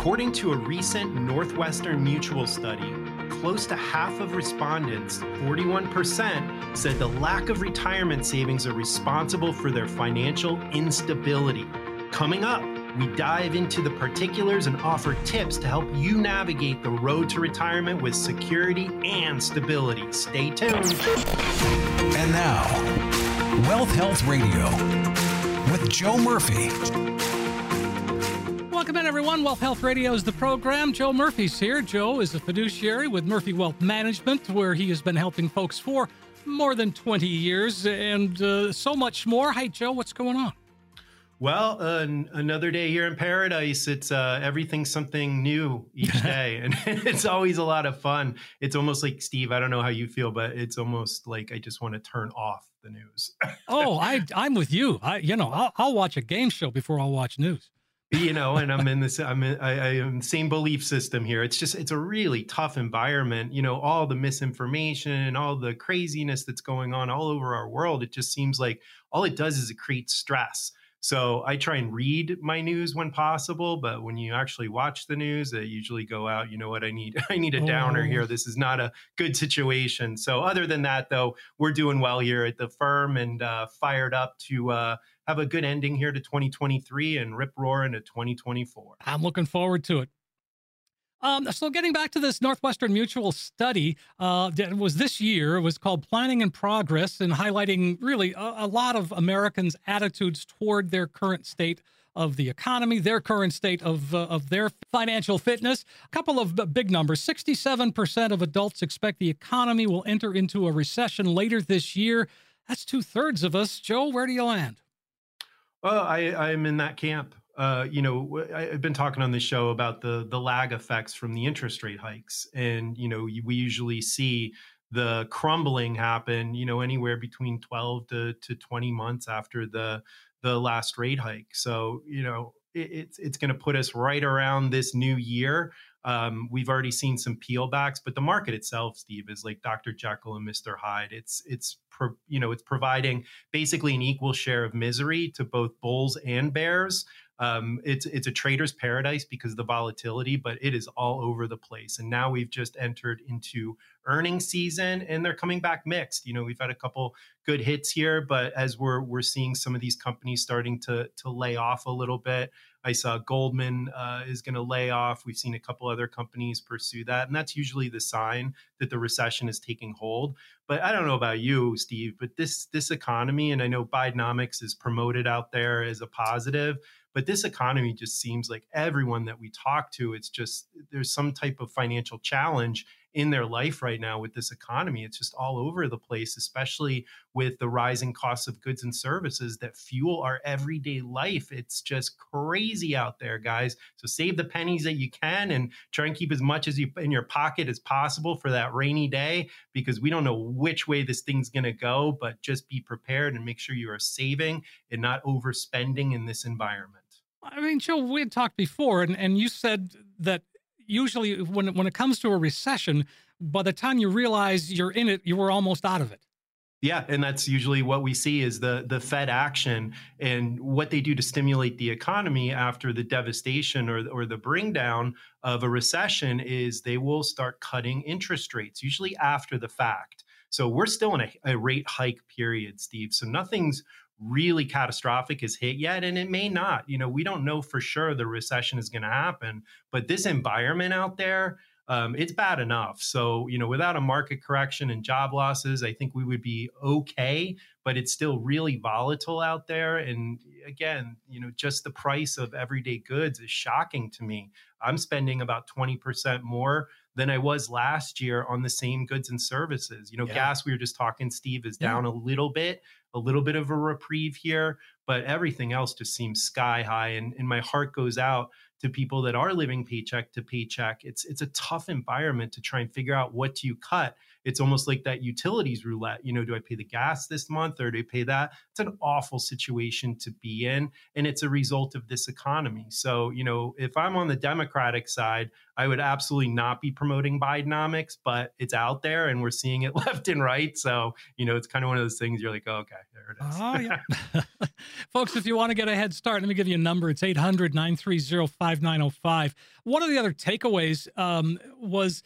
According to a recent Northwestern Mutual study, close to half of respondents, 41%, said the lack of retirement savings are responsible for their financial instability. Coming up, we dive into the particulars and offer tips to help you navigate the road to retirement with security and stability. Stay tuned. And now, Wealth Health Radio with Joe Murphy. Welcome in, everyone. Wealth Health Radio is the program. Joe Murphy's here. Joe is a fiduciary with Murphy Wealth Management, where he has been helping folks for more than 20 years and uh, so much more. Hi, Joe. What's going on? Well, uh, another day here in paradise. It's uh, everything something new each day, and it's always a lot of fun. It's almost like Steve. I don't know how you feel, but it's almost like I just want to turn off the news. oh, I I'm with you. I you know I'll, I'll watch a game show before I'll watch news. You know, and I'm in this. I'm in, I, I am same belief system here. It's just it's a really tough environment. You know, all the misinformation, and all the craziness that's going on all over our world. It just seems like all it does is it creates stress so I try and read my news when possible, but when you actually watch the news, they usually go out. You know what? I need I need a downer here. Oh. This is not a good situation. So other than that, though, we're doing well here at the firm and uh, fired up to uh, have a good ending here to 2023 and rip roar into 2024. I'm looking forward to it. Um, so getting back to this Northwestern Mutual study uh, that was this year, it was called Planning in Progress and highlighting really a, a, lot of Americans' attitudes toward their current state of the economy, their current state of, uh, of their financial fitness. A couple of big numbers. 67% of adults expect the economy will enter into a recession later this year. That's two thirds of us. Joe, where do you land? Well, I, I'm in that camp. Uh, you know, I've been talking on the show about the the lag effects from the interest rate hikes, and you know, we usually see the crumbling happen, you know, anywhere between 12 to, to 20 months after the the last rate hike. So, you know, it, it's it's going to put us right around this new year. Um, we've already seen some peelbacks, but the market itself, Steve, is like Dr. Jekyll and Mr. Hyde. It's it's pro, you know it's providing basically an equal share of misery to both bulls and bears. Um, it's it's a trader's paradise because of the volatility, but it is all over the place. And now we've just entered into earnings season, and they're coming back mixed. You know, we've had a couple good hits here, but as we're we're seeing some of these companies starting to to lay off a little bit. I saw Goldman uh, is going to lay off. We've seen a couple other companies pursue that, and that's usually the sign that the recession is taking hold. But I don't know about you, Steve, but this this economy, and I know Bidenomics is promoted out there as a positive but this economy just seems like everyone that we talk to, it's just there's some type of financial challenge in their life right now with this economy. It's just all over the place, especially with the rising costs of goods and services that fuel our everyday life. It's just crazy out there, guys. So save the pennies that you can and try and keep as much as you in your pocket as possible for that rainy day because we don't know which way this thing's going to go, but just be prepared and make sure you are saving and not overspending in this environment. I mean, Joe, we had talked before, and, and you said that usually when when it comes to a recession, by the time you realize you're in it, you were almost out of it. Yeah, and that's usually what we see is the the Fed action and what they do to stimulate the economy after the devastation or or the bring down of a recession is they will start cutting interest rates usually after the fact. So we're still in a, a rate hike period, Steve. So nothing's really catastrophic has hit yet and it may not you know we don't know for sure the recession is going to happen but this environment out there um, it's bad enough so you know without a market correction and job losses i think we would be okay but it's still really volatile out there and again you know just the price of everyday goods is shocking to me i'm spending about 20% more than I was last year on the same goods and services. You know, yeah. gas, we were just talking, Steve, is down yeah. a little bit, a little bit of a reprieve here, but everything else just seems sky high. And, and my heart goes out to people that are living paycheck to paycheck. It's it's a tough environment to try and figure out what do you cut it's almost like that utilities roulette. You know, do I pay the gas this month or do I pay that? It's an awful situation to be in. And it's a result of this economy. So, you know, if I'm on the Democratic side, I would absolutely not be promoting Bidenomics, but it's out there and we're seeing it left and right. So, you know, it's kind of one of those things you're like, oh, okay, there it is. Oh, yeah. Folks, if you want to get a head start, let me give you a number. It's 800 930 5905. One of the other takeaways um, was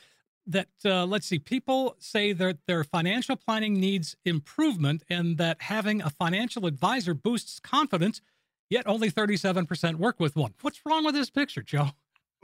that, uh, let's see, people say that their financial planning needs improvement and that having a financial advisor boosts confidence, yet only 37% work with one. What's wrong with this picture, Joe?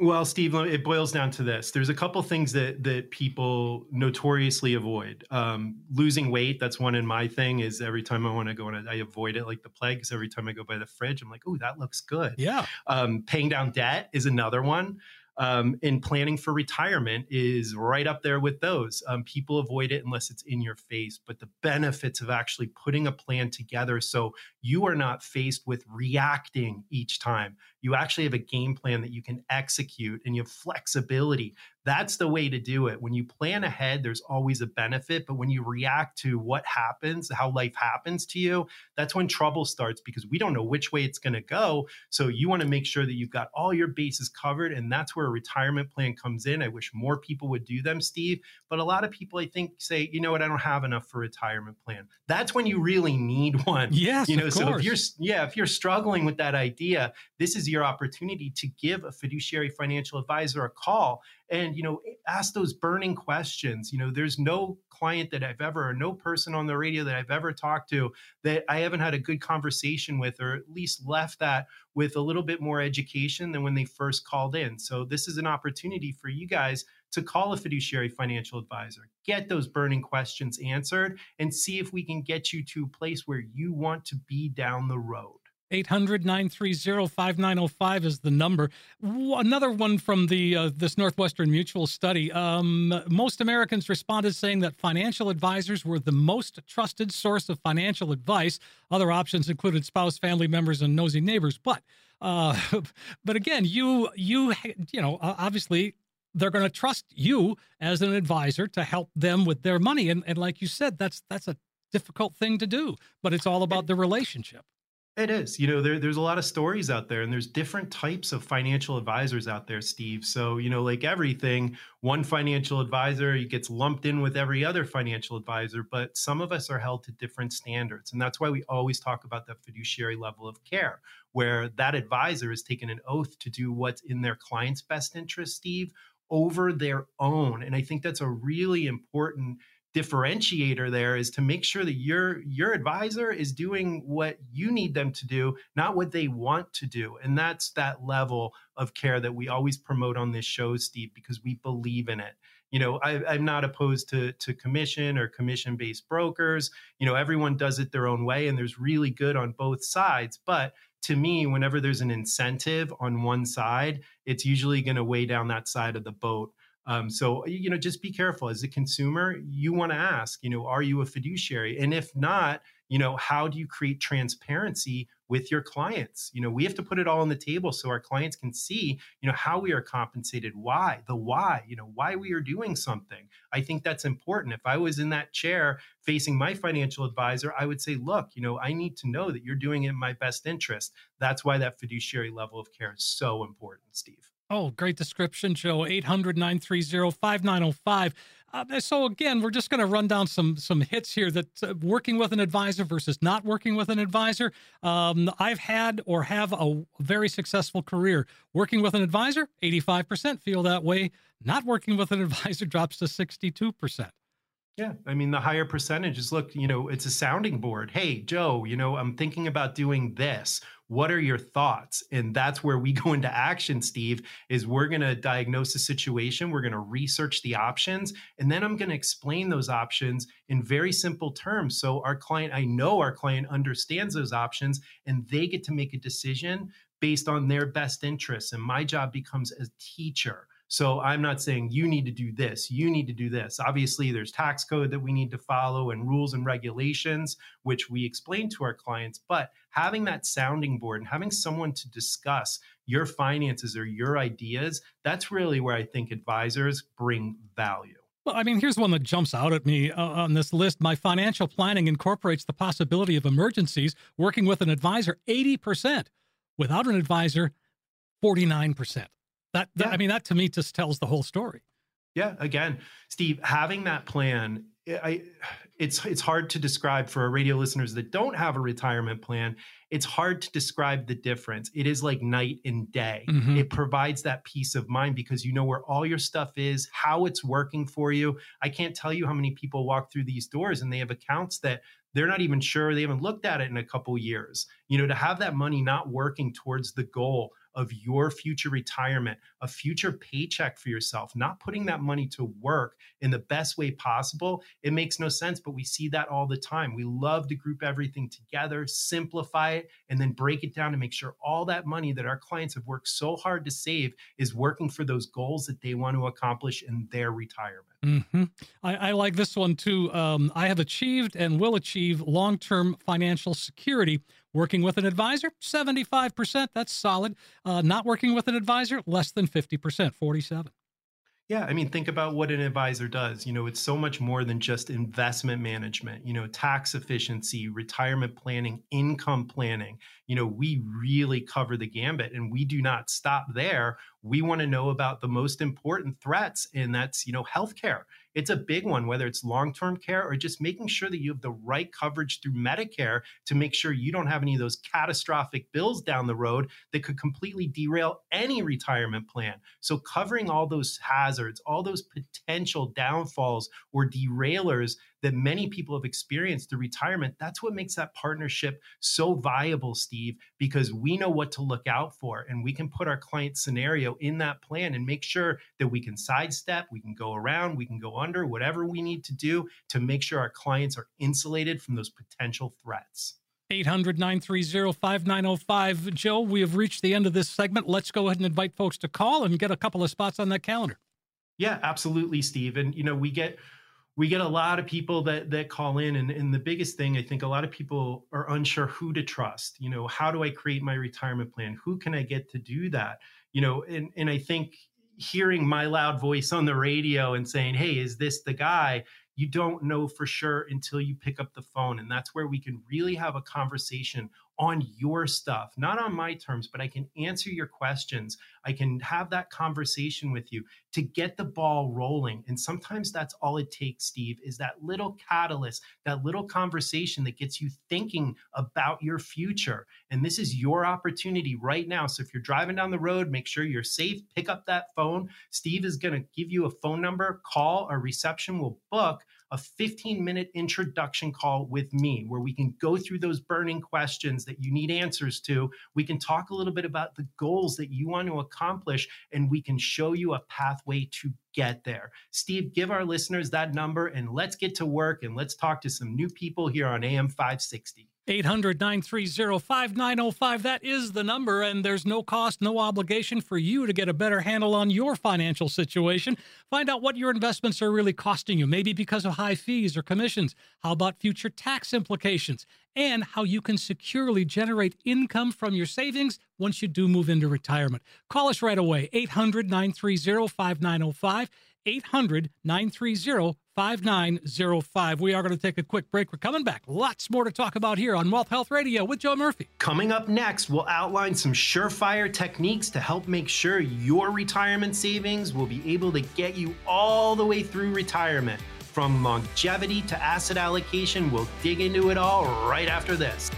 Well, Steve, it boils down to this. There's a couple things that that people notoriously avoid. Um, losing weight, that's one in my thing. Is every time I want to go and I avoid it like the plague. Because every time I go by the fridge, I'm like, oh, that looks good. Yeah. Um, paying down debt is another one um, and planning for retirement is right up there with those. Um, people avoid it unless it's in your face, but the benefits of actually putting a plan together so you are not faced with reacting each time. You actually have a game plan that you can execute and you have flexibility that's the way to do it. When you plan ahead, there's always a benefit. But when you react to what happens, how life happens to you, that's when trouble starts because we don't know which way it's going to go. So you want to make sure that you've got all your bases covered. And that's where a retirement plan comes in. I wish more people would do them, Steve. But a lot of people, I think, say, you know what, I don't have enough for retirement plan. That's when you really need one. Yes. You know, so if you're yeah, if you're struggling with that idea, this is your opportunity to give a fiduciary financial advisor a call and you know ask those burning questions. You know there's no client that i've ever or no person on the radio that i've ever talked to that i haven't had a good conversation with or at least left that with a little bit more education than when they first called in. So this is an opportunity for you guys to call a fiduciary financial advisor get those burning questions answered and see if we can get you to a place where you want to be down the road 800 930 5905 is the number. Another one from the uh, this Northwestern Mutual study. Um, most Americans responded saying that financial advisors were the most trusted source of financial advice. Other options included spouse, family members, and nosy neighbors. But uh, but again, you you you know obviously they're going to trust you as an advisor to help them with their money, and and like you said, that's that's a difficult thing to do. But it's all about the relationship. It is. You know, there, there's a lot of stories out there, and there's different types of financial advisors out there, Steve. So, you know, like everything, one financial advisor gets lumped in with every other financial advisor, but some of us are held to different standards. And that's why we always talk about the fiduciary level of care, where that advisor has taken an oath to do what's in their client's best interest, Steve, over their own. And I think that's a really important differentiator there is to make sure that your your advisor is doing what you need them to do not what they want to do. And that's that level of care that we always promote on this show steve because we believe in it. You know I, am not opposed to to commission or commission based brokers. You know everyone does it their own way and there's really good on both sides. But to me whenever there's an incentive on one side it's usually going to weigh down that side of the boat um, so you know, just be careful as a consumer. You want to ask, you know, are you a fiduciary? And if not, you know, how do you create transparency with your clients? You know, we have to put it all on the table so our clients can see, you know, how we are compensated, why, the why, you know, why we are doing something. I think that's important. If I was in that chair facing my financial advisor, I would say, look, you know, I need to know that you're doing it in my best interest. That's why that fiduciary level of care is so important, Steve. Oh, great description, Joe. 800 930 5905. Uh, so again, we're just going to run down some some hits here. That uh, working with an advisor versus not working with an advisor. Um, I've had or have a very successful career working with an advisor. Eighty five percent feel that way. Not working with an advisor drops to sixty two percent. Yeah, I mean the higher percentages. Look, you know, it's a sounding board. Hey, Joe, you know, I'm thinking about doing this. What are your thoughts? And that's where we go into action, Steve. Is we're going to diagnose the situation, we're going to research the options, and then I'm going to explain those options in very simple terms. So our client, I know our client understands those options, and they get to make a decision based on their best interests. And my job becomes a teacher so I'm not saying you need to do this, you need to do this. Obviously, there's tax code that we need to follow and rules and regulations, which we explain to our clients. But having that sounding board and having someone to discuss your finances or your ideas, that's really where I think advisors bring value. Well, I mean, here's one that jumps out at me uh, on this list. My financial planning incorporates the possibility of emergencies, working with an advisor 80%, without an advisor 49%. That, that yeah. I mean, that to me just tells the whole story. Yeah. Again, Steve, having that plan, I it's it's hard to describe for our radio listeners that don't have a retirement plan it's hard to describe the difference it is like night and day mm-hmm. it provides that peace of mind because you know where all your stuff is how it's working for you i can't tell you how many people walk through these doors and they have accounts that they're not even sure they haven't looked at it in a couple years you know to have that money not working towards the goal of your future retirement, a future paycheck for yourself, not putting that money to work in the best way possible, it makes no sense. But we see that all the time. We love to group everything together, simplify it, and then break it down to make sure all that money that our clients have worked so hard to save is working for those goals that they want to accomplish in their retirement. Mm-hmm. I, I, like this one too. Um, I have achieved and will achieve long term financial security Working with an advisor, 75%. That's solid. Uh, not working with an advisor, less than 50%, 47. Yeah, I mean, think about what an advisor does. You know, it's so much more than just investment management, you know, tax efficiency, retirement planning, income planning. You know, we really cover the gambit and we do not stop there. We want to know about the most important threats, and that's, you know, healthcare it's a big one, whether it's long term care or just making sure that you have the right coverage through Medicare to make sure you don't have any of those catastrophic bills down the road that could completely derail any retirement plan. So, covering all those hazards, all those potential downfalls or derailers that many people have experienced through retirement, that's what makes that partnership so viable, Steve, because we know what to look out for and we can put our client scenario in that plan and make sure that we can sidestep, we can go around, we can go under, whatever we need to do to make sure our clients are insulated from those potential threats. 800 930 5905. Joe, we have reached the end of this segment. Let's go ahead and invite folks to call and get a couple of spots on that calendar. Yeah, absolutely, Steve. And, you know, we get we get a lot of people that that call in and, and the biggest thing i think a lot of people are unsure who to trust. You know how do i create my retirement plan? Who can i get to do that? You know and and i think hearing my loud voice on the radio and saying hey is this the guy? You don't know for sure until you pick up the phone and that's where we can really have a conversation on your stuff, not on my terms, but I can answer your questions. I can have that conversation with you to get the ball rolling. And sometimes that's all it takes, Steve, is that little catalyst, that little conversation that gets you thinking about your future. And this is your opportunity right now. So if you're driving down the road, make sure you're safe, pick up that phone. Steve is going to give you a phone number, call, our reception will book a 15 minute introduction call with me where we can go through those burning questions that you need answers to. We can talk a little bit about the goals that you want to accomplish, and we can show you a pathway to get there. Steve, give our listeners that number and let's get to work and let's talk to some new people here on AM 560. 800 930 5905. That is the number, and there's no cost, no obligation for you to get a better handle on your financial situation. Find out what your investments are really costing you, maybe because of high fees or commissions. How about future tax implications? And how you can securely generate income from your savings once you do move into retirement. Call us right away, 800 930 5905. 800 930 5905. We are going to take a quick break. We're coming back. Lots more to talk about here on Wealth Health Radio with Joe Murphy. Coming up next, we'll outline some surefire techniques to help make sure your retirement savings will be able to get you all the way through retirement. From longevity to asset allocation, we'll dig into it all right after this.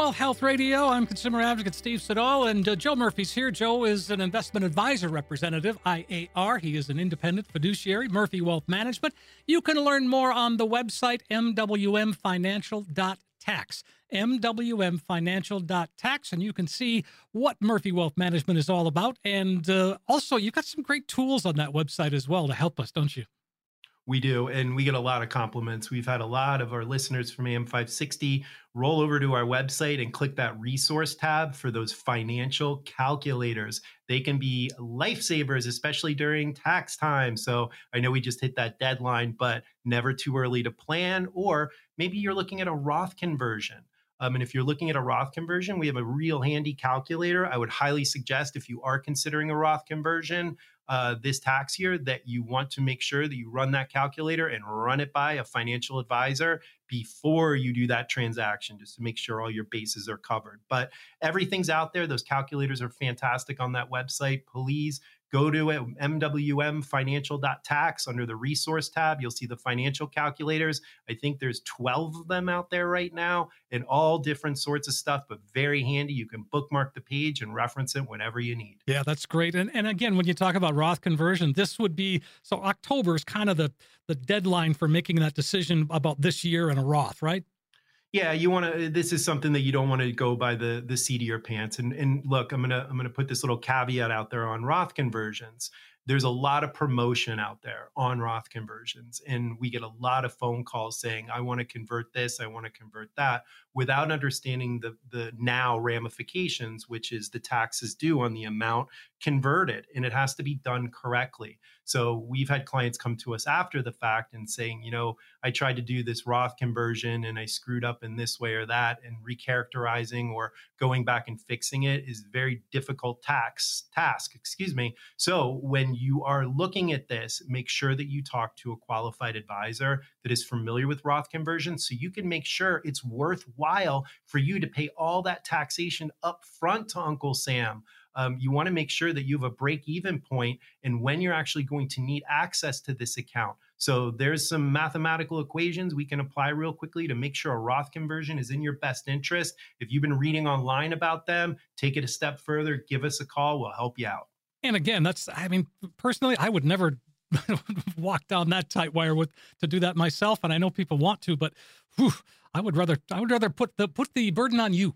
We're back on Wealth Health Radio. I'm consumer advocate Steve Siddall, and uh, Joe Murphy's here. Joe is an investment advisor representative, IAR. He is an independent fiduciary, Murphy Wealth Management. You can learn more on the website mwmfinancial.tax mwmfinancial.tax, and you can see what Murphy Wealth Management is all about. And uh, also, you've got some great tools on that website as well to help us, don't you? We do, and we get a lot of compliments. We've had a lot of our listeners from AM560 roll over to our website and click that resource tab for those financial calculators. They can be lifesavers, especially during tax time. So I know we just hit that deadline, but never too early to plan. Or maybe you're looking at a Roth conversion. Um, and if you're looking at a Roth conversion, we have a real handy calculator. I would highly suggest if you are considering a Roth conversion, uh, this tax year that you want to make sure that you run that calculator and run it by a financial advisor before you do that transaction just to make sure all your bases are covered. But everything's out there. Those calculators are fantastic on that website. Please Go to mwmfinancial.tax under the resource tab. You'll see the financial calculators. I think there's 12 of them out there right now and all different sorts of stuff, but very handy. You can bookmark the page and reference it whenever you need. Yeah, that's great. And and again, when you talk about Roth conversion, this would be so October is kind of the the deadline for making that decision about this year and a Roth, right? Yeah you want to uh, this is something that you don't want to go by the the seat of your pants. And and look i'm gonna i'm gonna put this little caveat out there on roth conversions. There's a lot of promotion out there on roth conversions. And we get a lot of phone calls saying i want to convert this i want to convert that without understanding the the now ramifications which is the taxes due on the amount converted and it has to be done correctly so we've had clients come to us after the fact and saying, you know, I tried to do this Roth conversion and I screwed up in this way or that, and recharacterizing or going back and fixing it is very difficult tax task. Excuse me. So when you are looking at this, make sure that you talk to a qualified advisor that is familiar with Roth conversion, so you can make sure it's worthwhile for you to pay all that taxation up front to Uncle Sam um, you want to make sure that you have a break even point and when you're actually going to need access to this account. So there's some mathematical equations we can apply real quickly to make sure a Roth conversion is in your best interest. If you've been reading online about them, take it a step further, give us a call, we'll help you out. And again, that's I mean, personally, I would never walk down that tight wire with to do that myself and I know people want to, but whew, I would rather I would rather put the put the burden on you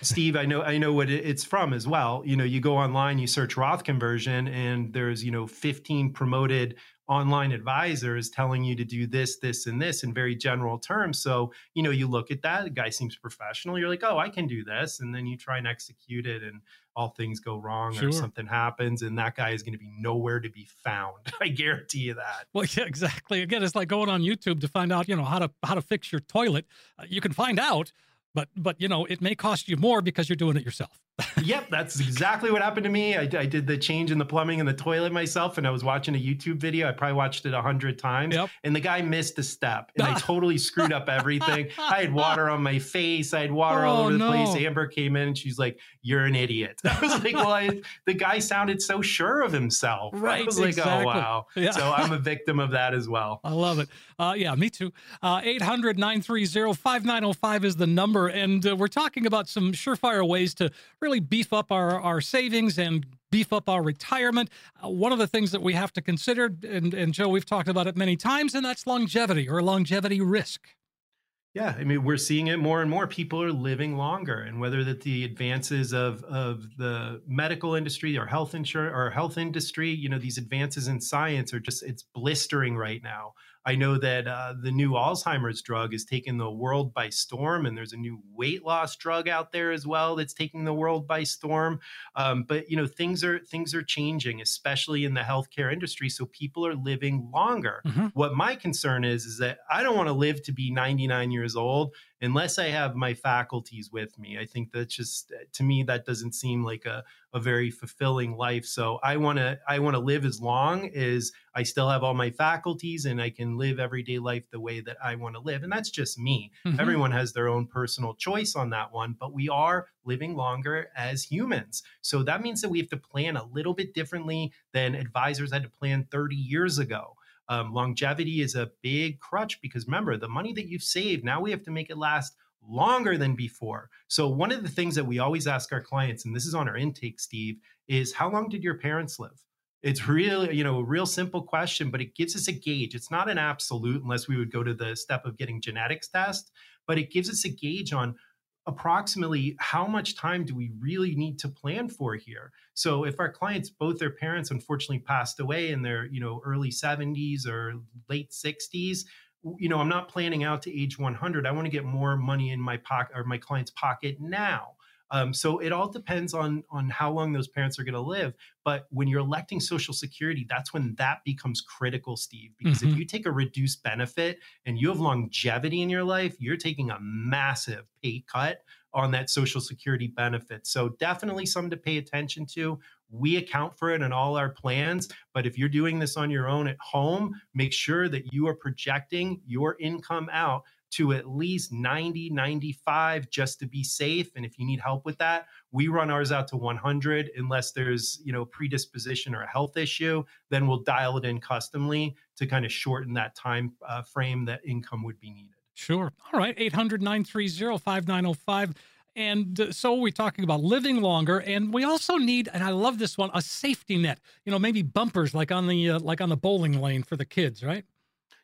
Steve, I know I know what it's from as well. You know, you go online, you search Roth conversion, and there's you know 15 promoted online advisors telling you to do this, this, and this in very general terms. So you know, you look at that, the guy seems professional. You're like, oh, I can do this, and then you try and execute it, and all things go wrong sure. or something happens, and that guy is going to be nowhere to be found. I guarantee you that. Well, yeah, exactly. Again, it's like going on YouTube to find out, you know, how to how to fix your toilet. Uh, you can find out but but you know it may cost you more because you're doing it yourself yep, that's exactly what happened to me. I, I, did the change in the plumbing in the toilet myself, and I was watching a YouTube video. I probably watched it a hundred times, yep. and the guy missed a step, and I totally screwed up everything. I had water on my face. I had water oh, all over the no. place. Amber came in, and she's like, "You're an idiot." I was like, "Well, I, the guy sounded so sure of himself." Right. I was like, "Oh wow." Yeah. So I'm a victim of that as well. I love it. Uh, yeah, me too. Uh, 800 930 5905 is the number, and uh, we're talking about some surefire ways to really beef up our, our savings and beef up our retirement. Uh, one of the things that we have to consider, and, and Joe, we've talked about it many times, and that's longevity or longevity risk. Yeah, I mean, we're seeing it more and more. People are living longer, and whether that the advances of of the medical industry or health insurance or health industry, you know, these advances in science are just it's blistering right now. I know that uh, the new Alzheimer's drug is taking the world by storm, and there's a new weight loss drug out there as well that's taking the world by storm. Um, but you know, things are things are changing, especially in the healthcare industry. So people are living longer. Mm-hmm. What my concern is is that I don't want to live to be 99 years old unless I have my faculties with me. I think that's just to me that doesn't seem like a, a very fulfilling life. So I want to I want to live as long as I still have all my faculties and I can live everyday life the way that I want to live. And that's just me. Mm-hmm. Everyone has their own personal choice on that one, but we are living longer as humans. So that means that we have to plan a little bit differently than advisors had to plan 30 years ago. Um, longevity is a big crutch because remember, the money that you've saved, now we have to make it last longer than before. So, one of the things that we always ask our clients, and this is on our intake, Steve, is how long did your parents live? It's really, you know, a real simple question, but it gives us a gauge. It's not an absolute unless we would go to the step of getting genetics test, but it gives us a gauge on approximately how much time do we really need to plan for here? So if our clients both their parents unfortunately passed away in their you know early 70s or late 60s you know i'm not planning out to age 100 i want to get more money in my pocket or my client's pocket now um, so it all depends on on how long those parents are going to live. But when you're electing Social Security, that's when that becomes critical, Steve. Because mm-hmm. if you take a reduced benefit and you have longevity in your life, you're taking a massive pay cut on that Social Security benefit. So, definitely something to pay attention to. We account for it in all our plans. But if you're doing this on your own at home, make sure that you are projecting your income out to at least 90, 95 just to be safe. And if you need help with that, we run ours out to 100 unless there's, you know, predisposition or a health issue, then we'll dial it in customly to kind of shorten that time uh, frame that income would be needed. Sure. All right. 800 930 5905. And uh, so we're talking about living longer, and we also need, and I love this one, a safety net. You know, maybe bumpers like on the uh, like on the bowling lane for the kids, right?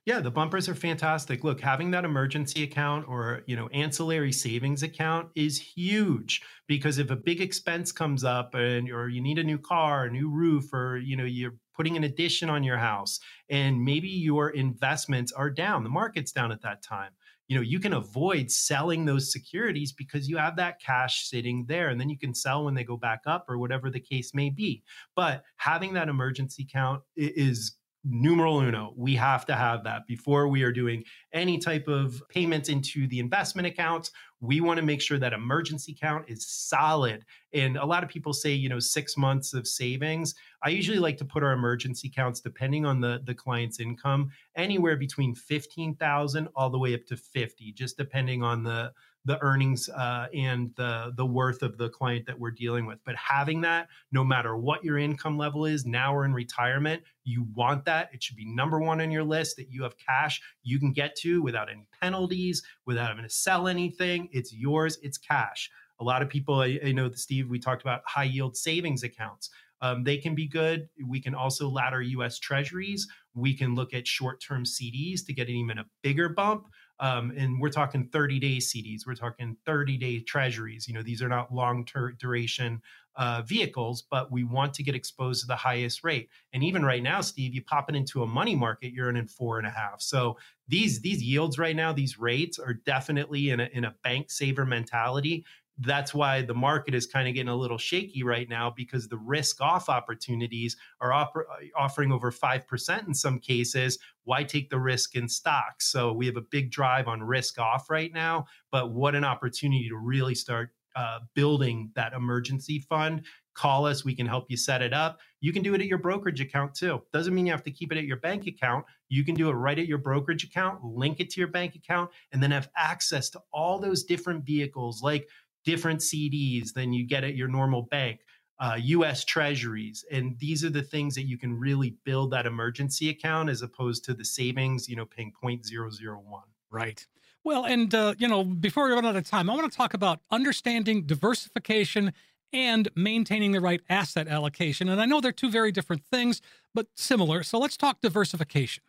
Yeah, the bumpers are fantastic. Look, having that emergency account or, you know, ancillary savings account is huge because if a big expense comes up and or you need a new car, a new roof or, you know, you're putting an addition on your house and maybe your investments are down, the market's down at that time. You know, you can avoid selling those securities because you have that cash sitting there and then you can sell when they go back up or whatever the case may be. But having that emergency account is numeral uno. We have to have that before we are doing any type of payments into the investment accounts. We want to make sure that emergency account is solid. And a lot of people say, you know, six months of savings. I usually like to put our emergency accounts, depending on the, the client's income, anywhere between 15,000 all the way up to 50, just depending on the the earnings uh, and the the worth of the client that we're dealing with. But having that, no matter what your income level is, now or in retirement, you want that. It should be number one on your list that you have cash you can get to without any penalties, without having to sell anything. It's yours. It's cash. A lot of people, I, I know, Steve, we talked about high yield savings accounts. Um, they can be good. We can also ladder US Treasuries. We can look at short term CDs to get an even a bigger bump. Um, and we're talking 30 day CDs, we're talking 30 day treasuries. You know, these are not long term duration uh, vehicles, but we want to get exposed to the highest rate. And even right now, Steve, you pop it into a money market, you're in four and a half. So these these yields right now, these rates are definitely in a, in a bank saver mentality that's why the market is kind of getting a little shaky right now because the risk off opportunities are offering over 5% in some cases. Why take the risk in stocks? So we have a big drive on risk off right now, but what an opportunity to really start uh, building that emergency fund. Call us, we can help you set it up. You can do it at your brokerage account too. Doesn't mean you have to keep it at your bank account. You can do it right at your brokerage account, link it to your bank account, and then have access to all those different vehicles like different CDs than you get at your normal bank, uh, US treasuries. And these are the things that you can really build that emergency account as opposed to the savings, you know, paying 0.001. Right. Well, and, uh, you know, before we run out of time, I want to talk about understanding diversification and maintaining the right asset allocation. And I know they're two very different things, but similar. So let's talk diversification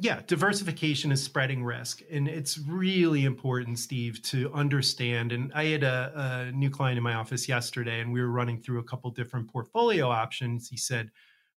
yeah, diversification is spreading risk. And it's really important, Steve, to understand. And I had a, a, new client in my office yesterday, and we were running through a couple different portfolio options. He said,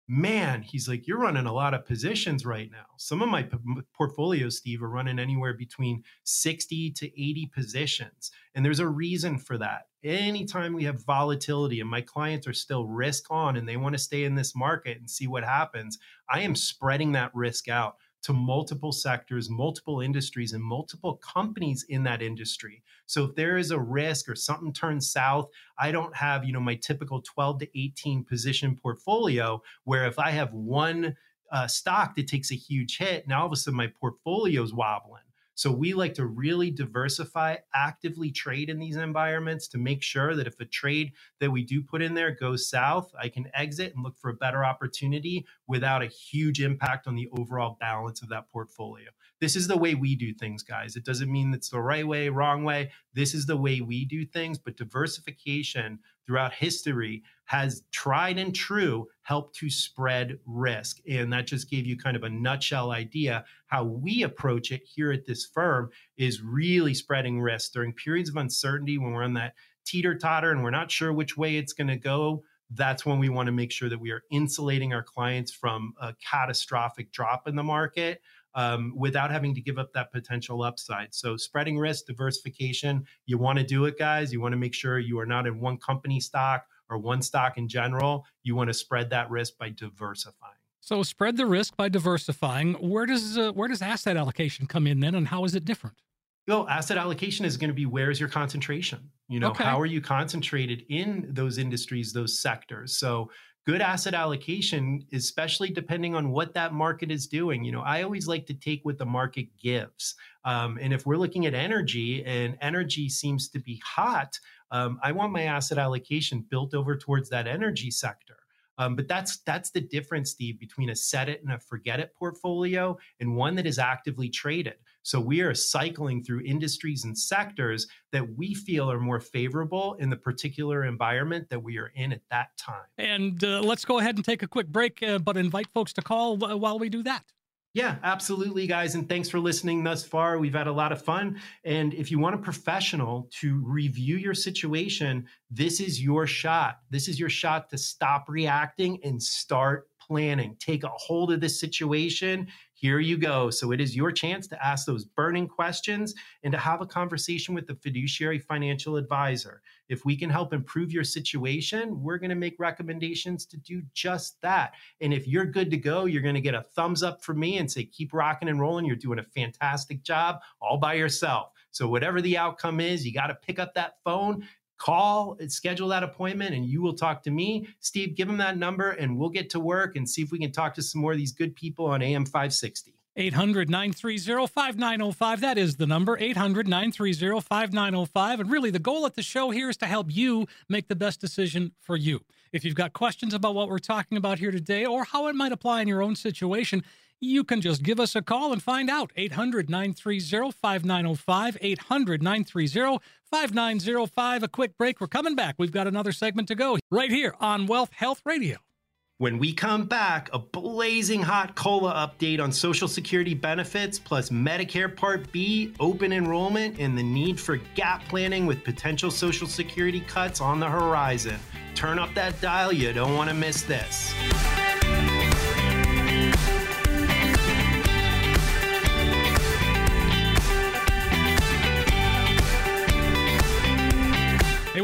Man, he's like, you're running a lot of positions right now. Some of my p- portfolios, Steve, are running anywhere between 60 to 80 positions. And there's a reason for that. Anytime we have volatility and my clients are still risk on and they want to stay in this market and see what happens, I am spreading that risk out to multiple sectors, multiple industries, and multiple companies in that industry. So if there is a risk or something turns south, I don't have, you know, my typical 12 to 18 position portfolio where if I have one uh, stock that takes a huge hit, now all of a sudden my portfolio is wobbling. So we like to really diversify, actively trade in these environments to make sure that if a trade that we do put in there goes south, I can exit and look for a better opportunity without a huge impact on the overall balance of that portfolio. This is the way we do things, guys. It doesn't mean it's the right way, wrong way. This is the way we do things, but diversification throughout history has tried and true helped to spread risk. And that just gave you kind of a nutshell idea how we approach it here at this firm is really spreading risk during periods of uncertainty when we're on that teeter totter and we're not sure which way it's going to go. That's when we want to make sure that we are insulating our clients from a catastrophic drop in the market um, without having to give up that potential upside. So, spreading risk, diversification, you want to do it, guys. You want to make sure you are not in one company stock or one stock in general. You want to spread that risk by diversifying. So, spread the risk by diversifying. Where does uh, where does asset allocation come in then, and how is it different? Well, asset allocation is going to be where's your concentration? You know, okay. how are you concentrated in those industries, those sectors? So good asset allocation, especially depending on what that market is doing. You know, I always like to take what the market gives. Um, and if we're looking at energy and energy seems to be hot, um, I want my asset allocation built over towards that energy sector. Um, but that's that's the difference, Steve, between a set it and a forget it portfolio and one that is actively traded. So we are cycling through industries and sectors that we feel are more favorable in the particular environment that we are in at that time. And uh, let's go ahead and take a quick break, uh, but invite folks to call while we do that. Yeah, absolutely, guys. And thanks for listening thus far. We've had a lot of fun. And if you want a professional to review your situation, this is your shot. This is your shot to stop reacting and start planning. Take a hold of this situation. Here you go. So it is your chance to ask those burning questions and to have a conversation with the fiduciary financial advisor. If we can help improve your situation, we're going to make recommendations to do just that. And if you're good to go, you're going to get a thumbs up from me and say, keep rocking and rolling. You're doing a fantastic job all by yourself. So, whatever the outcome is, you got to pick up that phone, call, and schedule that appointment, and you will talk to me. Steve, give him that number and we'll get to work and see if we can talk to some more of these good people on AM 560. 800 930 5905. That is the number 800 930 5905. And really, the goal at the show here is to help you make the best decision for you. If you've got questions about what we're talking about here today or how it might apply in your own situation, you can just give us a call and find out. 800 930 5905. 800 930 5905. A quick break. We're coming back. We've got another segment to go right here on Wealth Health Radio. When we come back, a blazing hot COLA update on Social Security benefits, plus Medicare Part B, open enrollment, and the need for gap planning with potential Social Security cuts on the horizon. Turn up that dial, you don't want to miss this.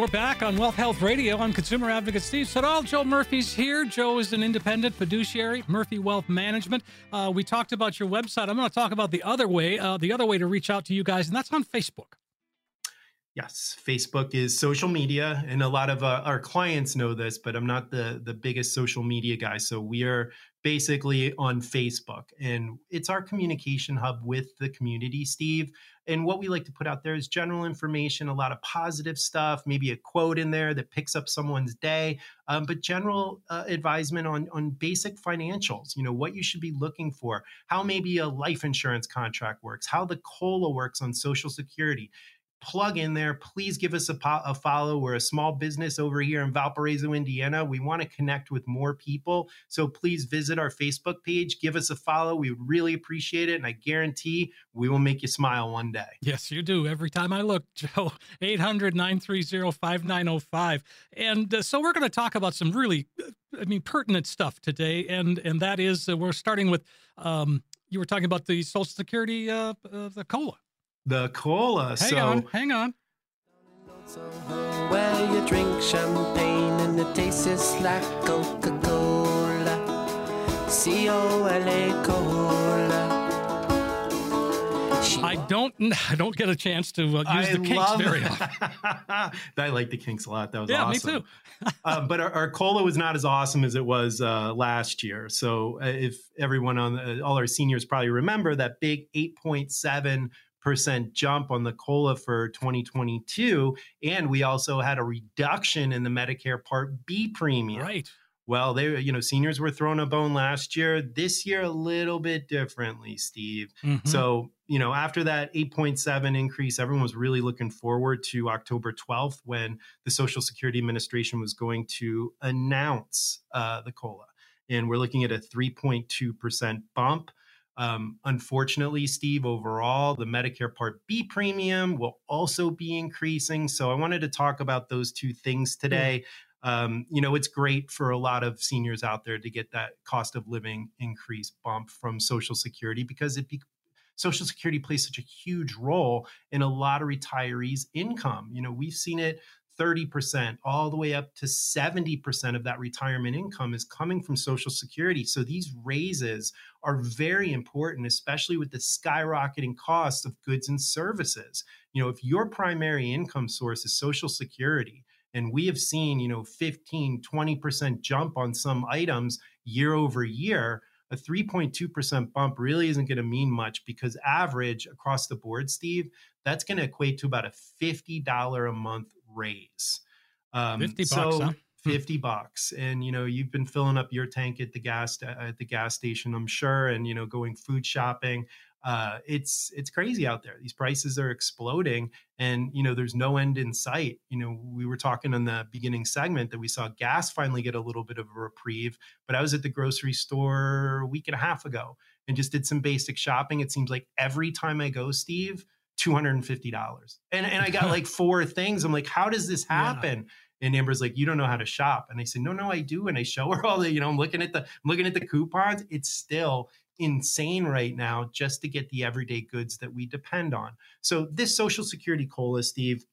We're back on Wealth Health Radio. I'm consumer advocate Steve Siddall. Joe Murphy's here. Joe is an independent fiduciary, Murphy Wealth Management. Uh, we talked about your website. I'm going to talk about the other way, uh, the other way to reach out to you guys, and that's on Facebook. Yes, Facebook is social media, and a lot of uh, our clients know this, but I'm not the the biggest social media guy. So we are basically on Facebook, and it's our communication hub with the community, Steve. And what we like to put out there is general information, a lot of positive stuff, maybe a quote in there that picks up someone's day, um, but general uh, advisement on, on basic financials, you know, what you should be looking for, how maybe a life insurance contract works, how the COLA works on Social Security plug in there. Please give us a, po- a, follow. We're a small business over here in Valparaiso, Indiana. We want to connect with more people. So please visit our Facebook page, give us a follow. We really appreciate it. And I guarantee we will make you smile one day. Yes, you do. Every time I look, Joe, 800 930 5905. And uh, so we're going to talk about some really, I mean, pertinent stuff today. And, and that is, uh, we're starting with, um, you were talking about the Social Security, uh, uh the COLA the cola. Hang so, on, hang on. Where you drink champagne and it tastes like Coca-Cola. C-O-L-A Cola. I don't. I don't get a chance to uh, use I the Kinks very often. I like the Kinks a lot. That was awesome. yeah, awesome. me too. uh, but our, our, cola was not as awesome as it was uh, last year. So uh, if everyone on the, all our seniors probably remember that big eight point seven percent jump on the cola for 2022 and we also had a reduction in the medicare part b premium. Right. Well they you know seniors were thrown a bone last year. This year a little bit differently steve. Mm-hmm. so you know after that 8.7 increase everyone was really looking forward to october 12th when the social security administration was going to announce uh, the cola. And we're looking at a 3.2% bump um, unfortunately, Steve, overall, the Medicare Part B premium will also be increasing. So I wanted to talk about those two things today. Um, you know, it's great for a lot of seniors out there to get that cost of living increase bump from Social Security because it be- Social Security plays such a huge role in a lot of retirees' income. You know, we've seen it 30%, all the way up to 70% of that retirement income is coming from Social Security. So these raises are very important, especially with the skyrocketing cost of goods and services. You know, if your primary income source is Social Security, and we have seen, you know, 15, 20% jump on some items year over year, a 3.2% bump really isn't going to mean much because average across the board, Steve, that's going to equate to about a $50 a month raise. Um, 50 bucks, so, huh? Hmm. 50 bucks and you know you've been filling up your tank at the gas at the gas station i'm sure and you know going food shopping uh, it's it's crazy out there. These prices are exploding, and you know there's no end in sight. You know, we were talking in the beginning segment that we saw gas finally get a little bit of a reprieve, but I was at the grocery store a week and a half ago and just did some basic shopping. It seems like every time I go, Steve, two hundred and fifty dollars, and and I got like four things. I'm like, how does this happen? Yeah. And Amber's like, you don't know how to shop. And I said, no, no, I do. And I show her all the, you know, I'm looking at the, I'm looking at the coupons. It's still insane right now just to get the everyday goods that we depend on. So this Social Security COLA, Steve,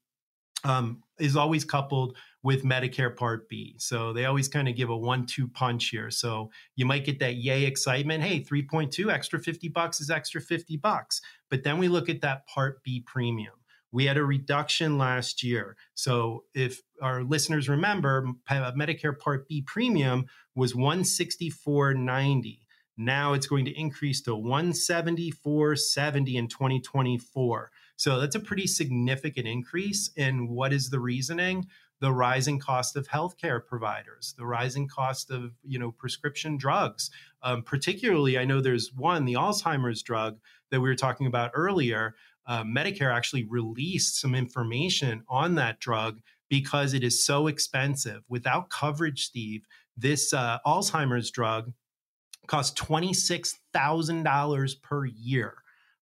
um, is always coupled with Medicare Part B. So they always kind of give a one-two punch here. So you might get that yay excitement. Hey, 3.2 extra 50 bucks is extra 50 bucks. But then we look at that Part B premium. We had a reduction last year. So if our listeners remember, Medicare Part B premium was 164.90. Now it's going to increase to 174.70 in 2024. So that's a pretty significant increase. And what is the reasoning? The rising cost of healthcare providers, the rising cost of you know prescription drugs. Um, particularly, I know there's one, the Alzheimer's drug that we were talking about earlier. Uh, Medicare actually released some information on that drug because it is so expensive. Without coverage, Steve, this uh, Alzheimer's drug costs $26,000 per year.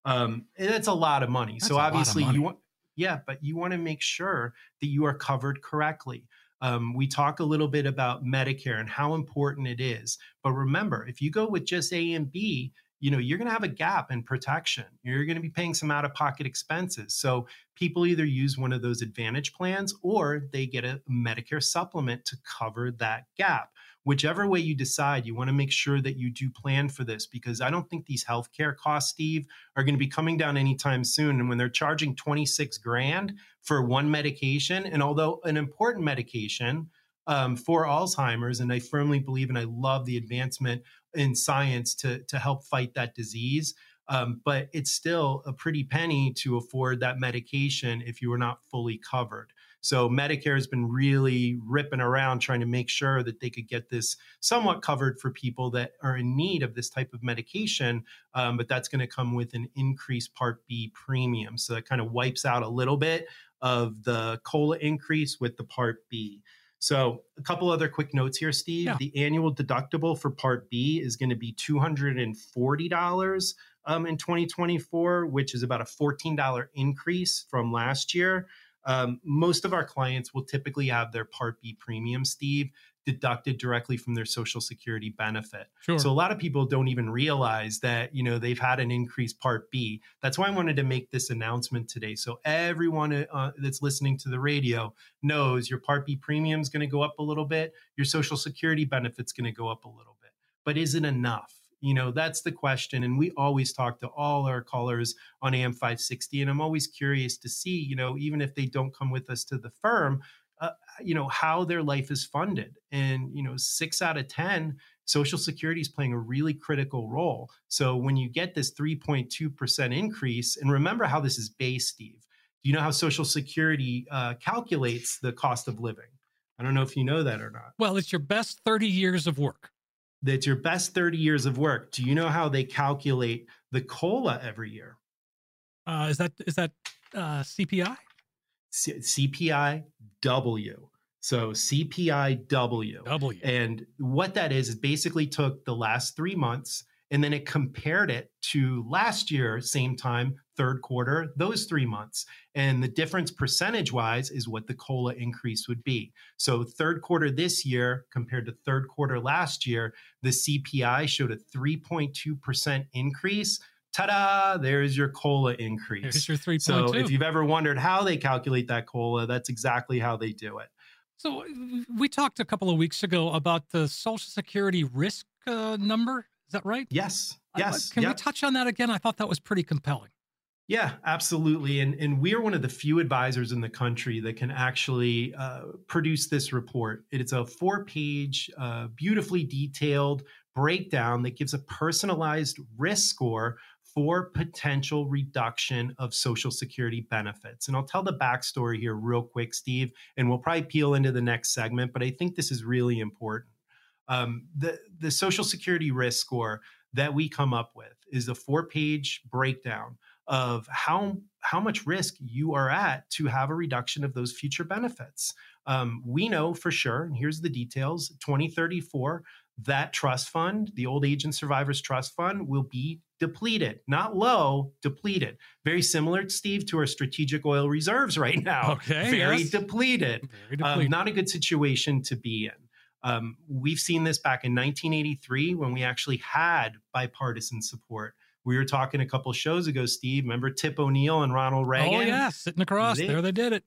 Um, that's a lot of money. That's so obviously money. you want, yeah, but you want to make sure that you are covered correctly. Um, we talk a little bit about Medicare and how important it is. But remember, if you go with just A and B, you know you're going to have a gap in protection. You're going to be paying some out of pocket expenses. So people either use one of those advantage plans or they get a medicare supplement to cover that gap. Whichever way you decide, you want to make sure that you do plan for this because I don't think these healthcare costs, Steve, are going to be coming down anytime soon. And when they're charging 26 grand for one medication, and although an important medication um, for Alzheimer's, and I firmly believe and I love the advancement in science to, to help fight that disease. Um, but it's still a pretty penny to afford that medication if you are not fully covered. So Medicare has been really ripping around trying to make sure that they could get this somewhat covered for people that are in need of this type of medication. Um, but that's going to come with an increased Part B premium. So that kind of wipes out a little bit of the COLA increase with the Part B. So, a couple other quick notes here, Steve. Yeah. The annual deductible for Part B is going to be $240 um, in 2024, which is about a $14 increase from last year. Um, most of our clients will typically have their Part B premium, Steve, deducted directly from their social security benefit. Sure. So a lot of people don't even realize that, you know, they've had an increased part B. That's why I wanted to make this announcement today. So everyone uh, that's listening to the radio knows your part B premium is going to go up a little bit, your social security benefit's going to go up a little bit. But is it enough? You know, that's the question. And we always talk to all our callers on AM 560. And I'm always curious to see, you know, even if they don't come with us to the firm, uh, you know, how their life is funded. And, you know, six out of 10, Social Security is playing a really critical role. So when you get this 3.2% increase, and remember how this is based, Steve. Do you know how Social Security uh, calculates the cost of living? I don't know if you know that or not. Well, it's your best 30 years of work that's your best 30 years of work. Do you know how they calculate the COLA every year? Uh, is that is that uh, CPI? C- CPI W. So CPI W. W. And what that is is basically took the last three months and then it compared it to last year, same time, third quarter, those three months. And the difference percentage wise is what the COLA increase would be. So, third quarter this year compared to third quarter last year, the CPI showed a 3.2% increase. Ta-da, there's your COLA increase. There's your 3.2. So if you've ever wondered how they calculate that COLA, that's exactly how they do it. So we talked a couple of weeks ago about the Social Security risk uh, number. Is that right? Yes. Yes. Uh, can yep. we touch on that again? I thought that was pretty compelling. Yeah, absolutely. And, and we are one of the few advisors in the country that can actually uh, produce this report. It's a four page, uh, beautifully detailed breakdown that gives a personalized risk score for potential reduction of Social Security benefits. And I'll tell the backstory here real quick, Steve, and we'll probably peel into the next segment, but I think this is really important. Um, the, the Social Security risk score that we come up with is a four page breakdown of how how much risk you are at to have a reduction of those future benefits. Um, we know for sure, and here's the details: 2034, that trust fund, the Old Age and Survivors Trust Fund, will be depleted, not low, depleted. Very similar, Steve, to our strategic oil reserves right now. Okay, very yes. depleted. Very depleted. Um, not a good situation to be in. Um, we've seen this back in 1983 when we actually had bipartisan support. We were talking a couple shows ago, Steve. Remember Tip O'Neill and Ronald Reagan? Oh yeah, sitting across They- there, they did it.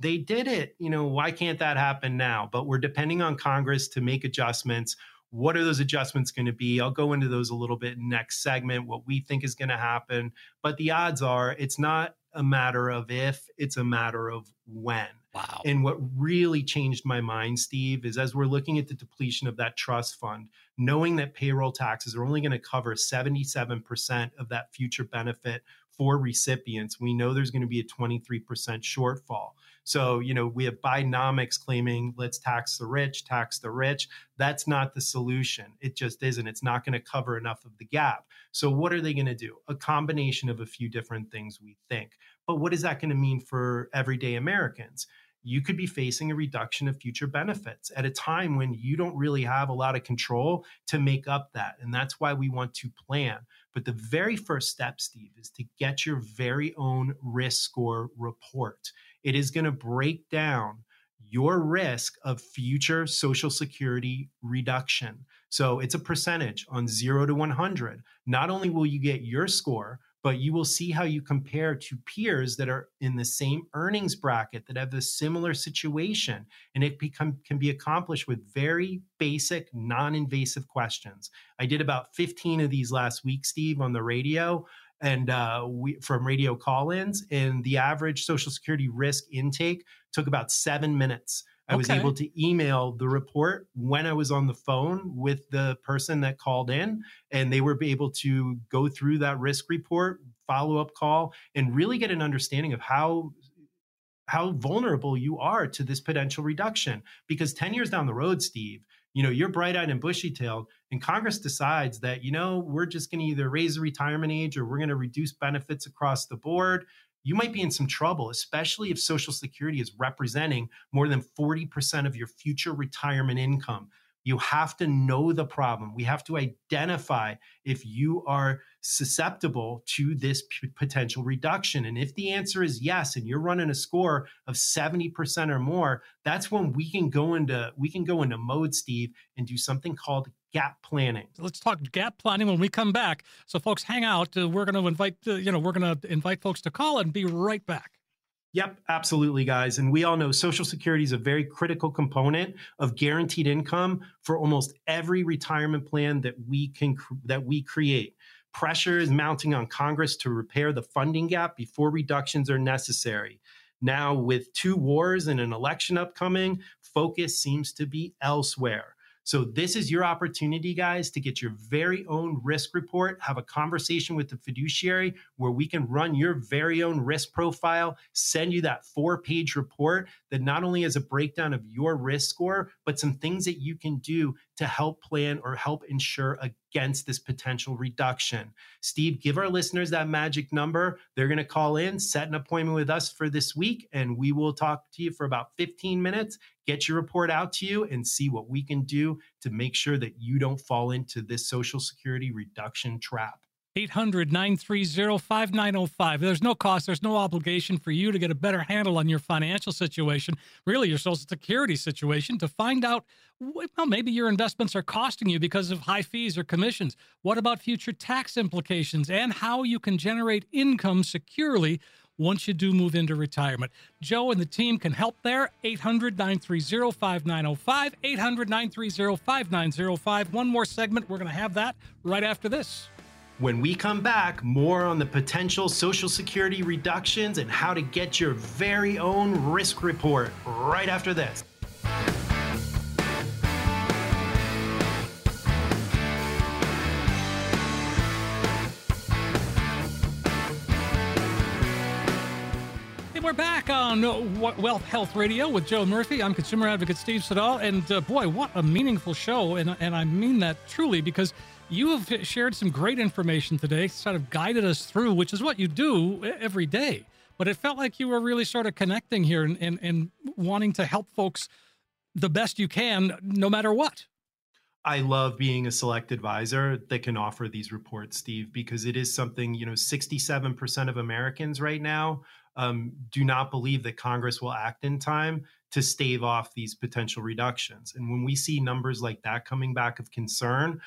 They did it. You know, why can't that happen now? But we're depending on Congress to make adjustments. What are those adjustments going to be? I'll go into those a little bit next segment, what we think is going to happen. But the odds are it's not a matter of if, it's a matter of when. Wow. And what really changed my mind, Steve, is as we're looking at the depletion of that trust fund, knowing that payroll taxes are only going to cover 77% of that future benefit for recipients, we know there's going to be a 23% shortfall. So, you know, we have Bidenomics claiming let's tax the rich, tax the rich. That's not the solution. It just isn't. It's not going to cover enough of the gap. So, what are they going to do? A combination of a few different things, we think. But what is that going to mean for everyday Americans? You could be facing a reduction of future benefits at a time when you don't really have a lot of control to make up that. And that's why we want to plan. But the very first step, Steve, is to get your very own risk score report. It is going to break down your risk of future Social Security reduction. So it's a percentage on zero to 100. Not only will you get your score, but you will see how you compare to peers that are in the same earnings bracket that have a similar situation. And it become, can be accomplished with very basic, non invasive questions. I did about 15 of these last week, Steve, on the radio and uh, we from radio call-ins and the average social security risk intake took about seven minutes. I was able to email the report when i was on the phone with the person that called in and they were able to go through that risk report follow-up call and really get an understanding of how how vulnerable you are to this potential reduction. Because 10 years down the road steve you know you're bright-eyed and bushy-tailed and congress decides that you know we're just going to either raise the retirement age or we're going to reduce benefits across the board you might be in some trouble especially if social security is representing more than 40% of your future retirement income you have to know the problem we have to identify if you are susceptible to this p- potential reduction and if the answer is yes and you're running a score of 70% or more that's when we can go into we can go into mode steve and do something called gap planning Let's talk gap planning when we come back. So, folks, hang out. Uh, we're going to invite, uh, you know, we're going to invite folks to call and be right back. Yep, absolutely, guys. And we all know Social Security is a very critical component of guaranteed income for almost every retirement plan that we can that we create. Pressure is mounting on Congress to repair the funding gap before reductions are necessary. Now, with two wars and an election upcoming, focus seems to be elsewhere. So, this is your opportunity, guys, to get your very own risk report, have a conversation with the fiduciary where we can run your very own risk profile, send you that four page report that not only has a breakdown of your risk score, but some things that you can do to help plan or help ensure against this potential reduction. Steve, give our listeners that magic number. They're going to call in, set an appointment with us for this week, and we will talk to you for about 15 minutes, get your report out to you, and see what we can do to make sure that you don't fall into this Social Security reduction trap. 800 930 5905. There's no cost, there's no obligation for you to get a better handle on your financial situation, really your social security situation, to find out, well, maybe your investments are costing you because of high fees or commissions. What about future tax implications and how you can generate income securely once you do move into retirement. Joe and the team can help there. 800 930 5905. 800 930 5905. One more segment. We're going to have that right after this. When we come back, more on the potential Social Security reductions and how to get your very own risk report right after this. We're back on Wealth Health Radio with Joe Murphy. I'm consumer advocate Steve Siddall. And uh, boy, what a meaningful show. And, and I mean that truly because you have shared some great information today, sort of guided us through, which is what you do every day. But it felt like you were really sort of connecting here and, and, and wanting to help folks the best you can, no matter what. I love being a select advisor that can offer these reports, Steve, because it is something, you know, 67% of Americans right now um, do not believe that Congress will act in time to stave off these potential reductions. And when we see numbers like that coming back of concern,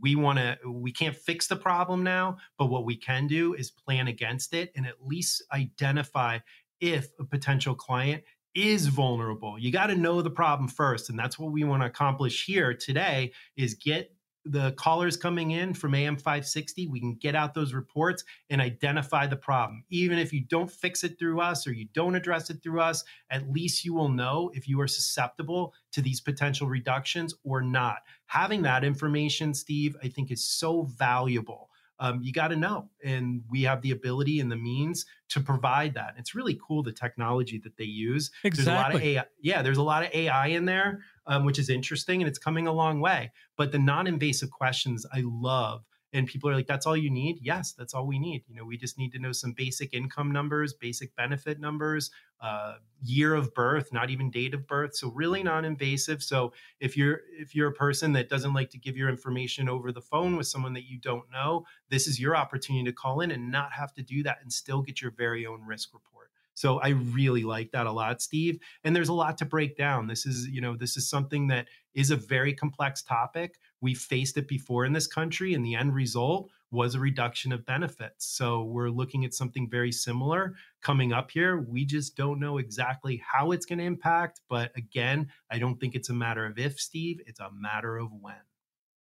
we want to we can't fix the problem now but what we can do is plan against it and at least identify if a potential client is vulnerable. You got to know the problem first and that's what we want to accomplish here today is get the callers coming in from AM 560, we can get out those reports and identify the problem. Even if you don't fix it through us or you don't address it through us, at least you will know if you are susceptible to these potential reductions or not. Having that information, Steve, I think is so valuable um, you got to know. And we have the ability and the means to provide that. It's really cool the technology that they use. Exactly. There's a lot of AI. Yeah, there's a lot of AI in there, um, which is interesting and it's coming a long way. But the non invasive questions I love and people are like that's all you need yes that's all we need you know we just need to know some basic income numbers basic benefit numbers uh, year of birth not even date of birth so really non-invasive so if you're if you're a person that doesn't like to give your information over the phone with someone that you don't know this is your opportunity to call in and not have to do that and still get your very own risk report so I really like that a lot, Steve. And there's a lot to break down. This is, you know, this is something that is a very complex topic. We faced it before in this country, and the end result was a reduction of benefits. So we're looking at something very similar coming up here. We just don't know exactly how it's going to impact. But again, I don't think it's a matter of if, Steve, it's a matter of when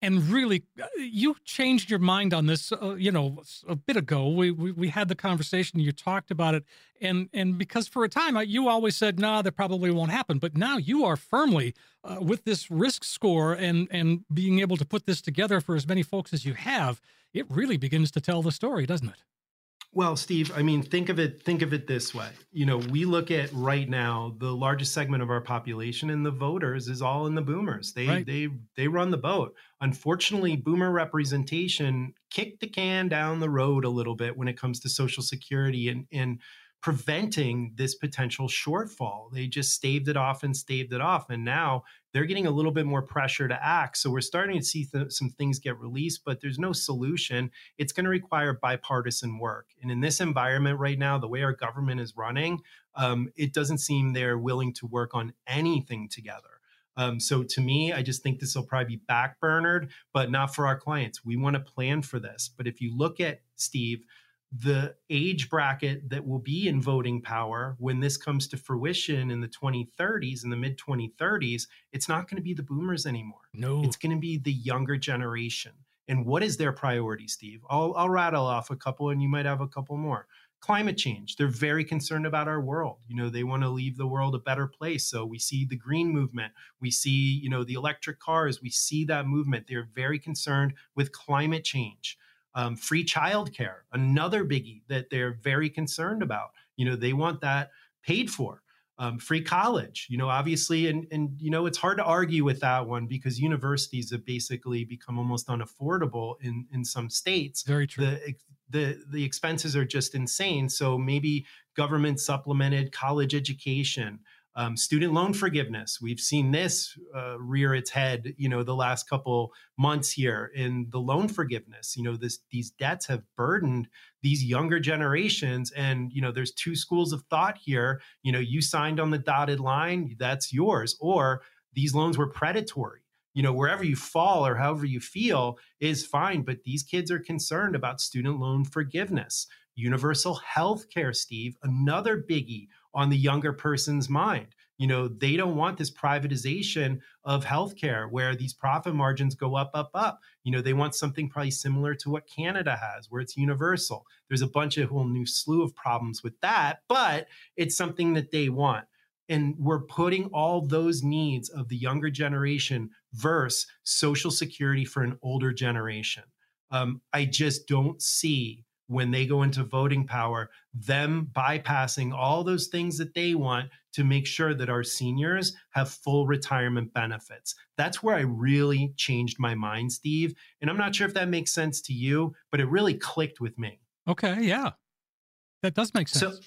and really uh, you changed your mind on this uh, you know a bit ago. We, we, we had the conversation you talked about it. And and because for a time you always said no nah, that probably won't happen. But now you are firmly uh, with this risk score and and being able to put this together for as many folks as you have it really begins to tell the story doesn't it well, Steve, I mean, think of it think of it this way. You know, we look at right now the largest segment of our population and the voters is all in the boomers. They right. they they run the boat. Unfortunately, boomer representation kicked the can down the road a little bit when it comes to social security and and preventing this potential shortfall. They just staved it off and staved it off. And now they're getting a little bit more pressure to act. So we're starting to see th- some things get released, but there's no solution. It's going to require bipartisan work. And in this environment right now, the way our government is running, um, it doesn't seem they're willing to work on anything together. Um, so to me, I just think this will probably be backburnered, but not for our clients. We want to plan for this. But if you look at Steve, the age bracket that will be in voting power when this comes to fruition in the 2030s in the mid 2030s it's not going to be the boomers anymore. No. It's going to be the younger generation. And what is their priority steve? I'll, I'll rattle off a couple and you might have a couple more. Climate change. They're very concerned about our world. You know they want to leave the world a better place. So we see the green movement. We see you know the electric cars. We see that movement. They're very concerned with climate change um, free childcare, another biggie that they're very concerned about. You know, they want that paid for. Um, free college, you know, obviously, and and you know, it's hard to argue with that one because universities have basically become almost unaffordable in in some states. Very true. The the the expenses are just insane. So maybe government supplemented college education, Um, student loan forgiveness. We've seen this uh, rear its head, you know, the last couple months here in the loan forgiveness. You know, this these debts have burdened these younger generations, and you know, there's two schools of thought here. You know, you signed on the dotted line, that's yours, or these loans were predatory you know wherever you fall or however you feel is fine but these kids are concerned about student loan forgiveness universal health care steve another biggie on the younger person's mind. You know they don't want this privatization of healthcare where these profit margins go up up up. You know they want something probably similar to what canada has where it's universal. There's a bunch of whole new slew of problems with that but it's something that they want. And we're putting all those needs of the younger generation versus social security for an older generation. Um, I just don't see when they go into voting power them bypassing all those things that they want to make sure that our seniors have full retirement benefits. That's where I really changed my mind, Steve. And I'm not sure if that makes sense to you, but it really clicked with me. Okay, yeah. That does make sense. So,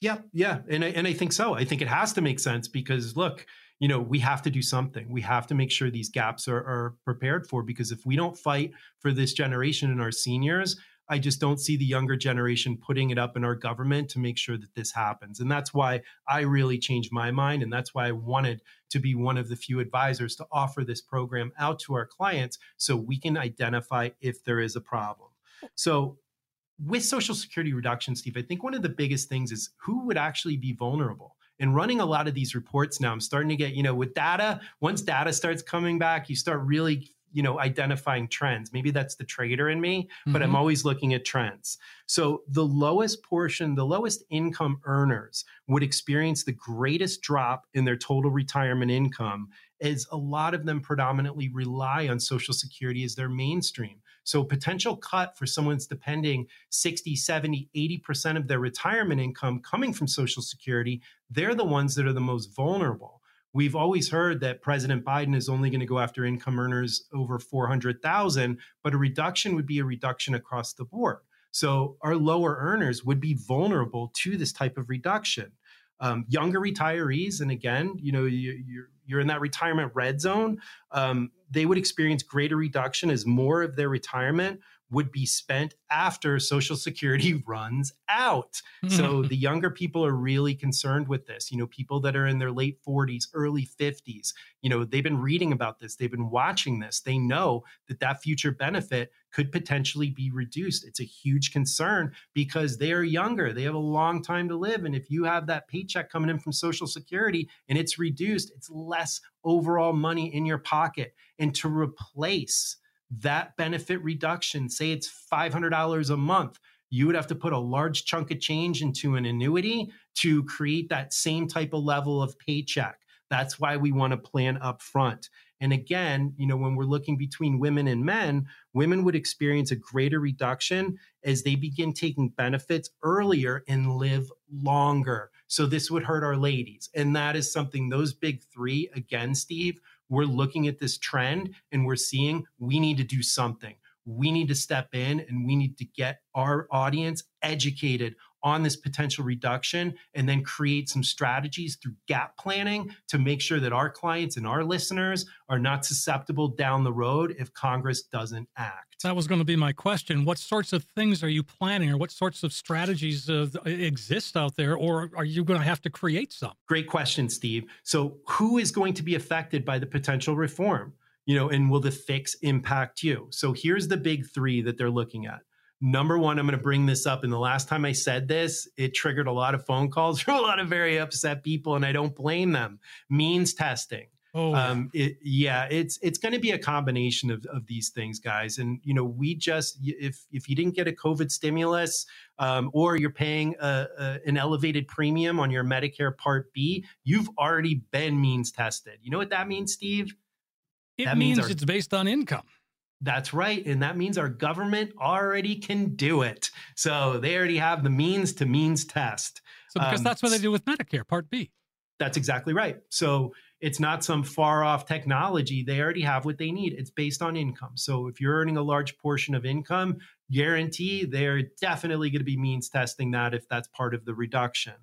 yeah, yeah, and I, and I think so. I think it has to make sense because look, you know, we have to do something. We have to make sure these gaps are, are prepared for because if we don't fight for this generation and our seniors, I just don't see the younger generation putting it up in our government to make sure that this happens. And that's why I really changed my mind. And that's why I wanted to be one of the few advisors to offer this program out to our clients so we can identify if there is a problem. So with social security reduction, Steve, I think one of the biggest things is who would actually be vulnerable. And running a lot of these reports now, I'm starting to get, you know, with data, once data starts coming back, you start really, you know, identifying trends. Maybe that's the trader in me, but mm-hmm. I'm always looking at trends. So the lowest portion, the lowest income earners would experience the greatest drop in their total retirement income as a lot of them predominantly rely on social security as their mainstream. So potential cut for someone's depending 60, 70, 80% of their retirement income coming from Social Security, they're the ones that are the most vulnerable. We've always heard that President Biden is only going to go after income earners over 400,000, but a reduction would be a reduction across the board. So our lower earners would be vulnerable to this type of reduction. Um, younger retirees, and again, you know, you, you're you're in that retirement red zone. Um, they would experience greater reduction as more of their retirement would be spent after Social Security runs out. so the younger people are really concerned with this. You know, people that are in their late 40s, early 50s, you know, they've been reading about this, they've been watching this. They know that that future benefit could potentially be reduced. It's a huge concern because they are younger. They have a long time to live. And if you have that paycheck coming in from Social Security and it's reduced, it's less overall money in your pocket. And to replace that benefit reduction, say it's $500 a month, you would have to put a large chunk of change into an annuity to create that same type of level of paycheck. That's why we want to plan up front. And again, you know, when we're looking between women and men, women would experience a greater reduction as they begin taking benefits earlier and live longer. So this would hurt our ladies. And that is something, those big three, again, Steve, we're looking at this trend and we're seeing we need to do something. We need to step in and we need to get our audience educated on this potential reduction and then create some strategies through gap planning to make sure that our clients and our listeners are not susceptible down the road if Congress doesn't act. That was going to be my question. What sorts of things are you planning or what sorts of strategies uh, exist out there or are you going to have to create some? Great question, Steve. So, who is going to be affected by the potential reform? You know, and will the fix impact you? So, here's the big 3 that they're looking at Number one, I'm going to bring this up. And the last time I said this, it triggered a lot of phone calls from a lot of very upset people, and I don't blame them. Means testing. Oh, um, it, yeah, it's it's going to be a combination of, of these things, guys. And you know, we just if if you didn't get a COVID stimulus, um, or you're paying a, a, an elevated premium on your Medicare Part B, you've already been means tested. You know what that means, Steve? It means, means our, it's based on income. That's right. And that means our government already can do it. So they already have the means to means test. So, because um, that's what they do with Medicare Part B. That's exactly right. So it's not some far off technology. They already have what they need. It's based on income. So if you're earning a large portion of income, guarantee they're definitely going to be means testing that if that's part of the reduction.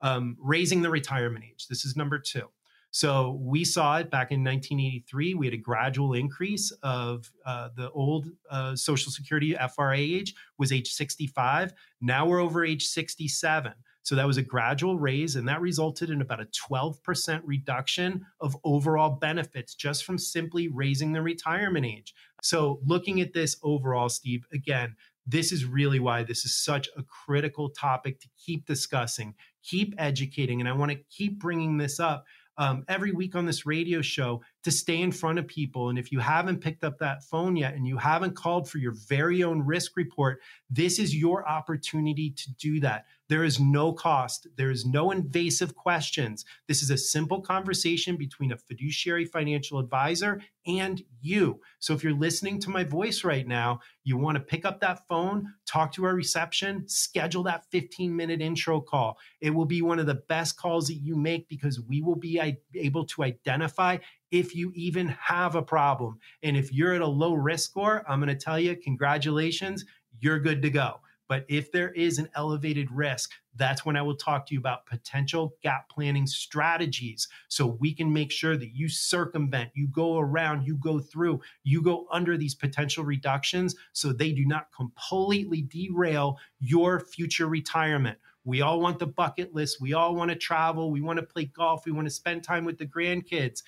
Um, raising the retirement age. This is number two. So we saw it back in 1983. We had a gradual increase of uh, the old uh, Social Security FRA age was age 65. Now we're over age 67. So that was a gradual raise, and that resulted in about a 12% reduction of overall benefits just from simply raising the retirement age. So, looking at this overall, Steve, again, this is really why this is such a critical topic to keep discussing, keep educating. And I want to keep bringing this up um, every week on this radio show to stay in front of people. And if you haven't picked up that phone yet and you haven't called for your very own risk report, this is your opportunity to do that. There is no cost, there is no invasive questions. This is a simple conversation between a fiduciary financial advisor and you. So if you're listening to my voice right now, you want to pick up that phone, talk to our reception, schedule that 15 minute intro call. It will be one of the best calls that you make because we will be able to identify if you even have a problem. And if you're at a low risk score, I'm going to tell you, congratulations, you're good to go. But if there is an elevated risk, that's when I will talk to you about potential gap planning strategies so we can make sure that you circumvent, you go around, you go through, you go under these potential reductions so they do not completely derail your future retirement. We all want the bucket list. We all want to travel. We want to play golf. We want to spend time with the grandkids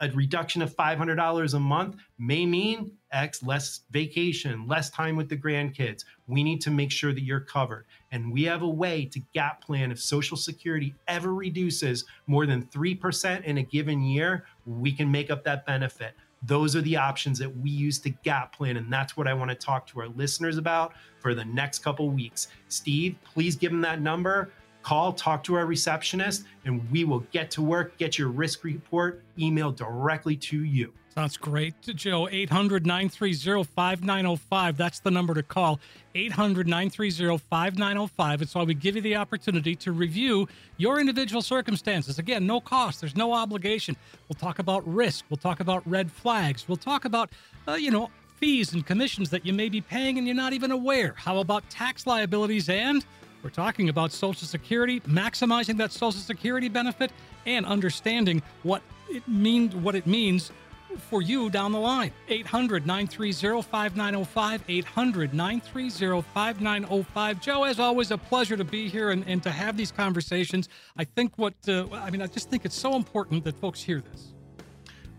a reduction of $500 a month may mean X less vacation, less time with the grandkids. We need to make sure that you're covered. And we have a way to gap plan if Social Security ever reduces more than 3% in a given year, we can make up that benefit. Those are the options that we use to gap plan. And that's what I want to talk to our listeners about for the next couple weeks. Steve, please give them that number Call, talk to our receptionist, and we will get to work, get your risk report emailed directly to you. Sounds great. Joe, 800 930 5905. That's the number to call. 800 930 5905. It's why we give you the opportunity to review your individual circumstances. Again, no cost, there's no obligation. We'll talk about risk, we'll talk about red flags, we'll talk about, uh, you know, fees and commissions that you may be paying and you're not even aware. How about tax liabilities and we're talking about Social Security, maximizing that Social Security benefit, and understanding what it means what it means for you down the line. 800 930 5905. 800 930 5905. Joe, as always, a pleasure to be here and, and to have these conversations. I think what, uh, I mean, I just think it's so important that folks hear this.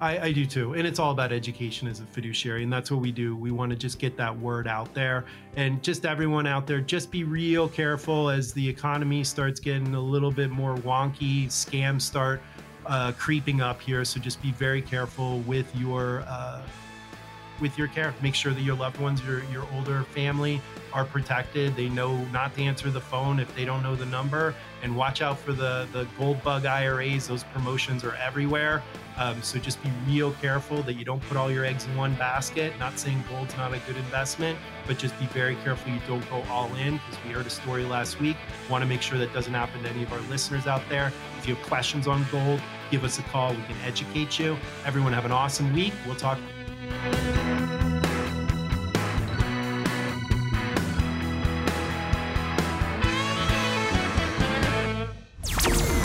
I, I, do too. And it's all about education as a fiduciary. And that's what we do. We want to just get that word out there. And just everyone out there, just be real careful as the economy starts getting a little bit more wonky, scams start uh, creeping up here. So just be very careful with your. Uh, with your care. Make sure that your loved ones, your your older family, are protected. They know not to answer the phone if they don't know the number, and watch out for the the gold bug IRAs. Those promotions are everywhere. Um, so just be real careful that you don't put all your eggs in one basket. Not saying gold's not a good investment, but just be very careful you don't go all in because we heard a story last week. Want to make sure that doesn't happen to any of our listeners out there. If you have questions on gold, give us a call. We can educate you. Everyone have an awesome week. We'll talk.